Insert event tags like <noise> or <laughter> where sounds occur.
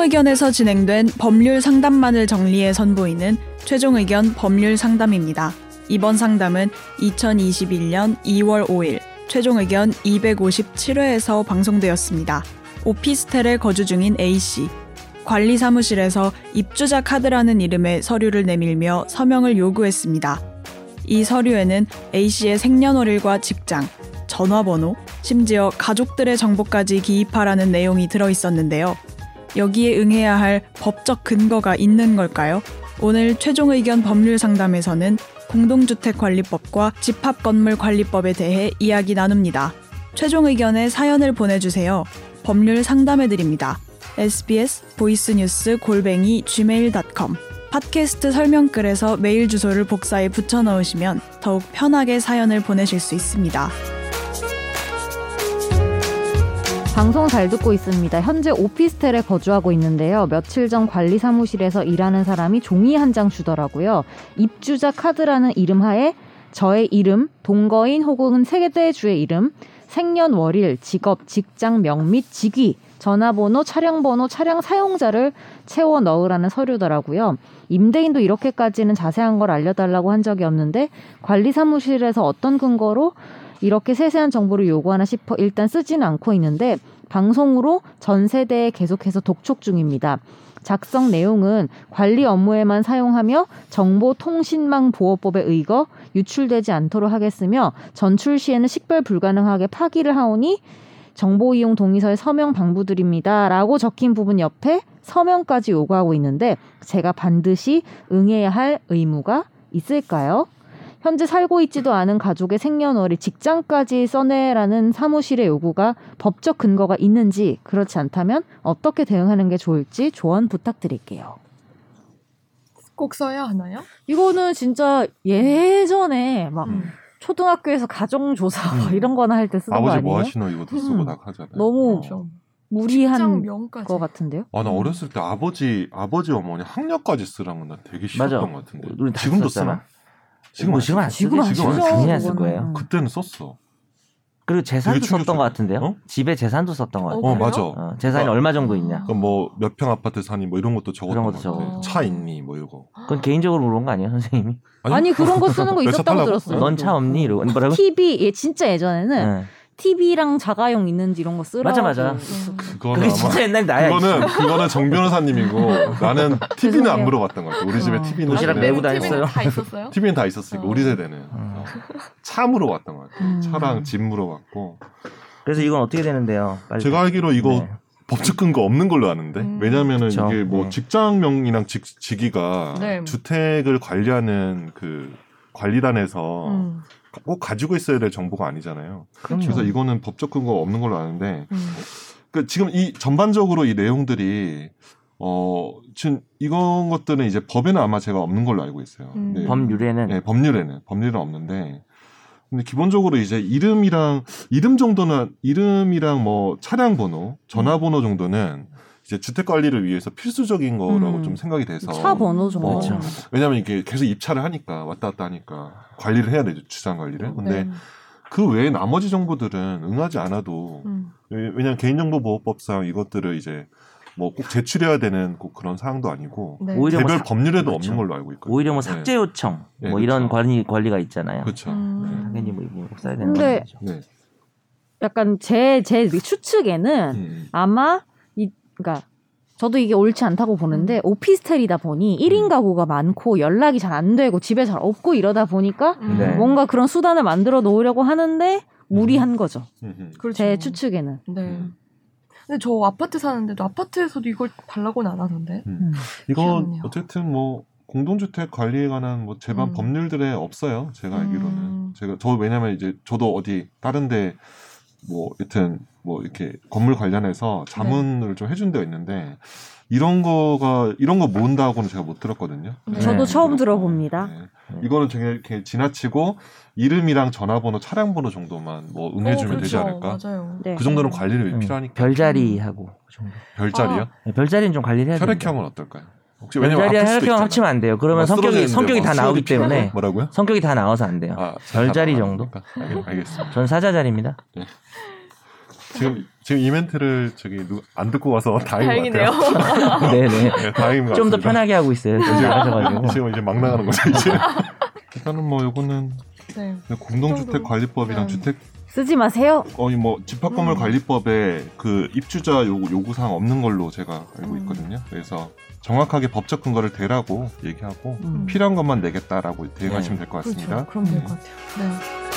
의견에서 진행된 법률 상담만을 정리해 선보이는 최종 의견 법률 상담입니다. 이번 상담은 2021년 2월 5일 최종 의견 257회에서 방송되었습니다. 오피스텔에 거주 중인 A씨. 관리 사무실에서 입주자 카드라는 이름의 서류를 내밀며 서명을 요구했습니다. 이 서류에는 A씨의 생년월일과 직장, 전화번호, 심지어 가족들의 정보까지 기입하라는 내용이 들어 있었는데요. 여기에 응해야 할 법적 근거가 있는 걸까요? 오늘 최종 의견 법률 상담에서는 공동주택관리법과 집합건물관리법에 대해 이야기 나눕니다. 최종 의견에 사연을 보내주세요. 법률 상담해드립니다. sbs 보이스뉴스 골뱅이 gmail.com 팟캐스트 설명글에서 메일 주소를 복사해 붙여 넣으시면 더욱 편하게 사연을 보내실 수 있습니다. 방송 잘 듣고 있습니다. 현재 오피스텔에 거주하고 있는데요. 며칠 전 관리 사무실에서 일하는 사람이 종이 한 장 주더라고요. 입주자 카드라는 이름 하에 저의 이름, 동거인 혹은 세대주의 이름, 생년월일, 직업, 직장 명 및 직위, 전화번호, 차량번호, 차량 사용자를 채워 넣으라는 서류더라고요. 임대인도 이렇게까지는 자세한 걸 알려달라고 한 적이 없는데 관리 사무실에서 어떤 근거로 이렇게 세세한 정보를 요구하나 싶어 일단 쓰지는 않고 있는데 방송으로 전 세대에 계속해서 독촉 중입니다. 작성 내용은 관리 업무에만 사용하며 정보통신망 보호법에 의거 유출되지 않도록 하겠으며 전출 시에는 식별 불가능하게 파기를 하오니 정보 이용 동의서에 서명 방부드립니다. 라고 적힌 부분 옆에 서명까지 요구하고 있는데 제가 반드시 응해야 할 의무가 있을까요? 현재 살고 있지도 않은 가족의 생년월일 직장까지 써내라는 사무실의 요구가 법적 근거가 있는지 그렇지 않다면 어떻게 대응하는 게 좋을지 조언 부탁드릴게요. 꼭 써야 하나요? 이거는 진짜 예전에 막 음. 초등학교에서 가정조사 뭐 이런 거나 할 때 쓰는 거 아버지 아니에요? 뭐 하시노 이것도 쓰고 음. 나 하잖아요. 너무 그렇죠. 무리한 직장명까지. 거 같은데요? 아, 나 음. 어렸을 때 아버지, 아버지 어머니 학력까지 쓰라는 건나 되게 맞아. 싫었던 것 같은데. 우리 지금도. 쓰나? 지금 뭐안 지금 안? 지금 안. 지금? 당연히 안쓸 그거는. 거예요. 음. 그때는 썼어. 그리고 재산도 썼던 것. 같은데요. 어? 집에 재산도 썼던 것 어, 같아요. 어? 맞아. 어, 재산이 어. 얼마 정도 있냐. 그럼 뭐 몇 평 아파트 사니 뭐 이런 것도 적었던 것 것도 같아. 적어. 차 있니 뭐 이거. 그건 개인적으로 물어본 거 아니에요, 선생님이? 아니, 그런 거 쓰는 거 <laughs> 있었다고? 들었어요. 넌 차 없니? 이러고 뭐라고? TV 예 진짜 예전에는 네. TV랑 자가용 있는지 이런 거 쓰라고 맞아, 맞아. 음. 그거는 그게 아마 진짜 옛날 나야. 그거는 그거는 정 변호사님이고 나는 <laughs> TV는 안 죄송해요. 물어봤던 것 같아. 우리 집에 어. TV는 도시락 나중에 메고 다녔어요? TV는 다 있었어요? <laughs> TV는 다 있었으니까 어. 우리 세대는 어. 차 물어봤던 것 같아. 음. 차랑 집 물어봤고 그래서 이건 어떻게 되는데요? 빨리. 제가 알기로 이거 네. 법적 근거 없는 걸로 아는데 음. 왜냐면은 그쵸. 이게 뭐 네. 직장명이랑 직, 직위가 네. 주택을 관리하는 그 관리단에서 음. 꼭 가지고 있어야 될 정보가 아니잖아요. 그럼요. 그래서 이거는 법적 근거 없는 걸로 아는데 음. 그 지금 이 전반적으로 이 내용들이 어 지금 이런 것들은 이제 법에는 아마 제가 없는 걸로 알고 있어요. 음. 네. 법률에는 네, 법률에는 법률은 없는데 근데 기본적으로 이제 이름이랑 이름 정도는 이름이랑 뭐 차량 번호, 전화번호 정도는 이제 주택 관리를 위해서 필수적인 거라고 음. 좀 생각이 돼서 차 번호 정도. 어, 그렇죠. 왜냐하면 이게 계속 입찰을 하니까 왔다 갔다 하니까 관리를 해야 되죠 주상 관리를. 근데 네. 그 외에 나머지 정보들은 응하지 않아도 음. 왜- 왜냐하면 개인정보보호법상 이것들을 이제 뭐 꼭 제출해야 되는 꼭 그런 사항도 아니고 네. 오히려 뭐 개별 삭- 법률에도 그렇죠. 없는 걸로 알고 있거든요. 오히려 뭐 네. 삭제 요청 네, 뭐 이런 그렇죠. 관리 관리가 있잖아요. 그렇죠. 음. 당연히 뭐 이거 써야 되는 근데 거죠. 네. 약간 제 제 추측에는 음. 아마 이 그러니까 저도 이게 옳지 않다고 보는데 오피스텔이다 보니 1인 음. 가구가 많고 연락이 잘 안 되고 집에 잘 없고 이러다 보니까 음. 네. 뭔가 그런 수단을 만들어 놓으려고 하는데 무리한 거죠. 음, 음. 그렇죠. 제 추측에는. 네. 음. 근데 저 아파트 사는데도 아파트에서도 이걸 달라고는 안 하던데. 음. 음. 이건 희한하네요. 어쨌든 뭐 공동주택 관리에 관한 뭐 제반 음. 법률들에 없어요. 제가 알기로는. 음. 제가 저 왜냐면 이제 저도 어디 다른데 뭐 여튼 뭐 이렇게 건물 관련해서 자문을 좀 해준 데가 있는데 이런 거가 이런 거 모은다고는 제가 못 들었거든요. 네. 저도 네. 처음 들어봅니다. 네. 이거는 그냥 이렇게 지나치고 이름이랑 전화번호, 차량 번호 정도만 뭐 응해주면 어, 되지 그렇죠. 않을까? 맞아요. 네. 그 정도는 관리를 음, 필요하니까. 별자리하고 그 정도. 별자리요? 네, 별자리는 좀 관리를 해야 돼요. 혈액형은 어떨까요? 혹시 왜냐면 별자리와 아플 수도 혈액형. 합치면 안 돼요. 그러면 뭐 성격이 성격이 뭐다 나오기? 때문에 뭐라고요? 성격이 다 나와서 안 돼요. 아, 별자리 다 정도? 알- 알겠습니다. 전 사자자리입니다. 지금 지금 이 멘트를 저기 누, 안 듣고 와서 <laughs> 다행인 것 다행이네요. 같아요. 네네. <laughs> 네, 다행인 것좀 더. 편하게 하고 있어요. 지금. 지금 이제 막 나가는 거죠 이제. <laughs> 일단은 뭐 요거는 네. 공동주택관리법이랑 네. 주택 쓰지 마세요. 거의 뭐 집합건물 음. 관리법에 그 입주자 요구 요구사항 없는 걸로 제가 알고 음. 있거든요. 그래서 정확하게 법적 근거를 대라고 얘기하고 음. 필요한 것만 내겠다라고 대응하시면 될 것 같습니다. 그렇죠. 그럼 될 것 같아요. 네.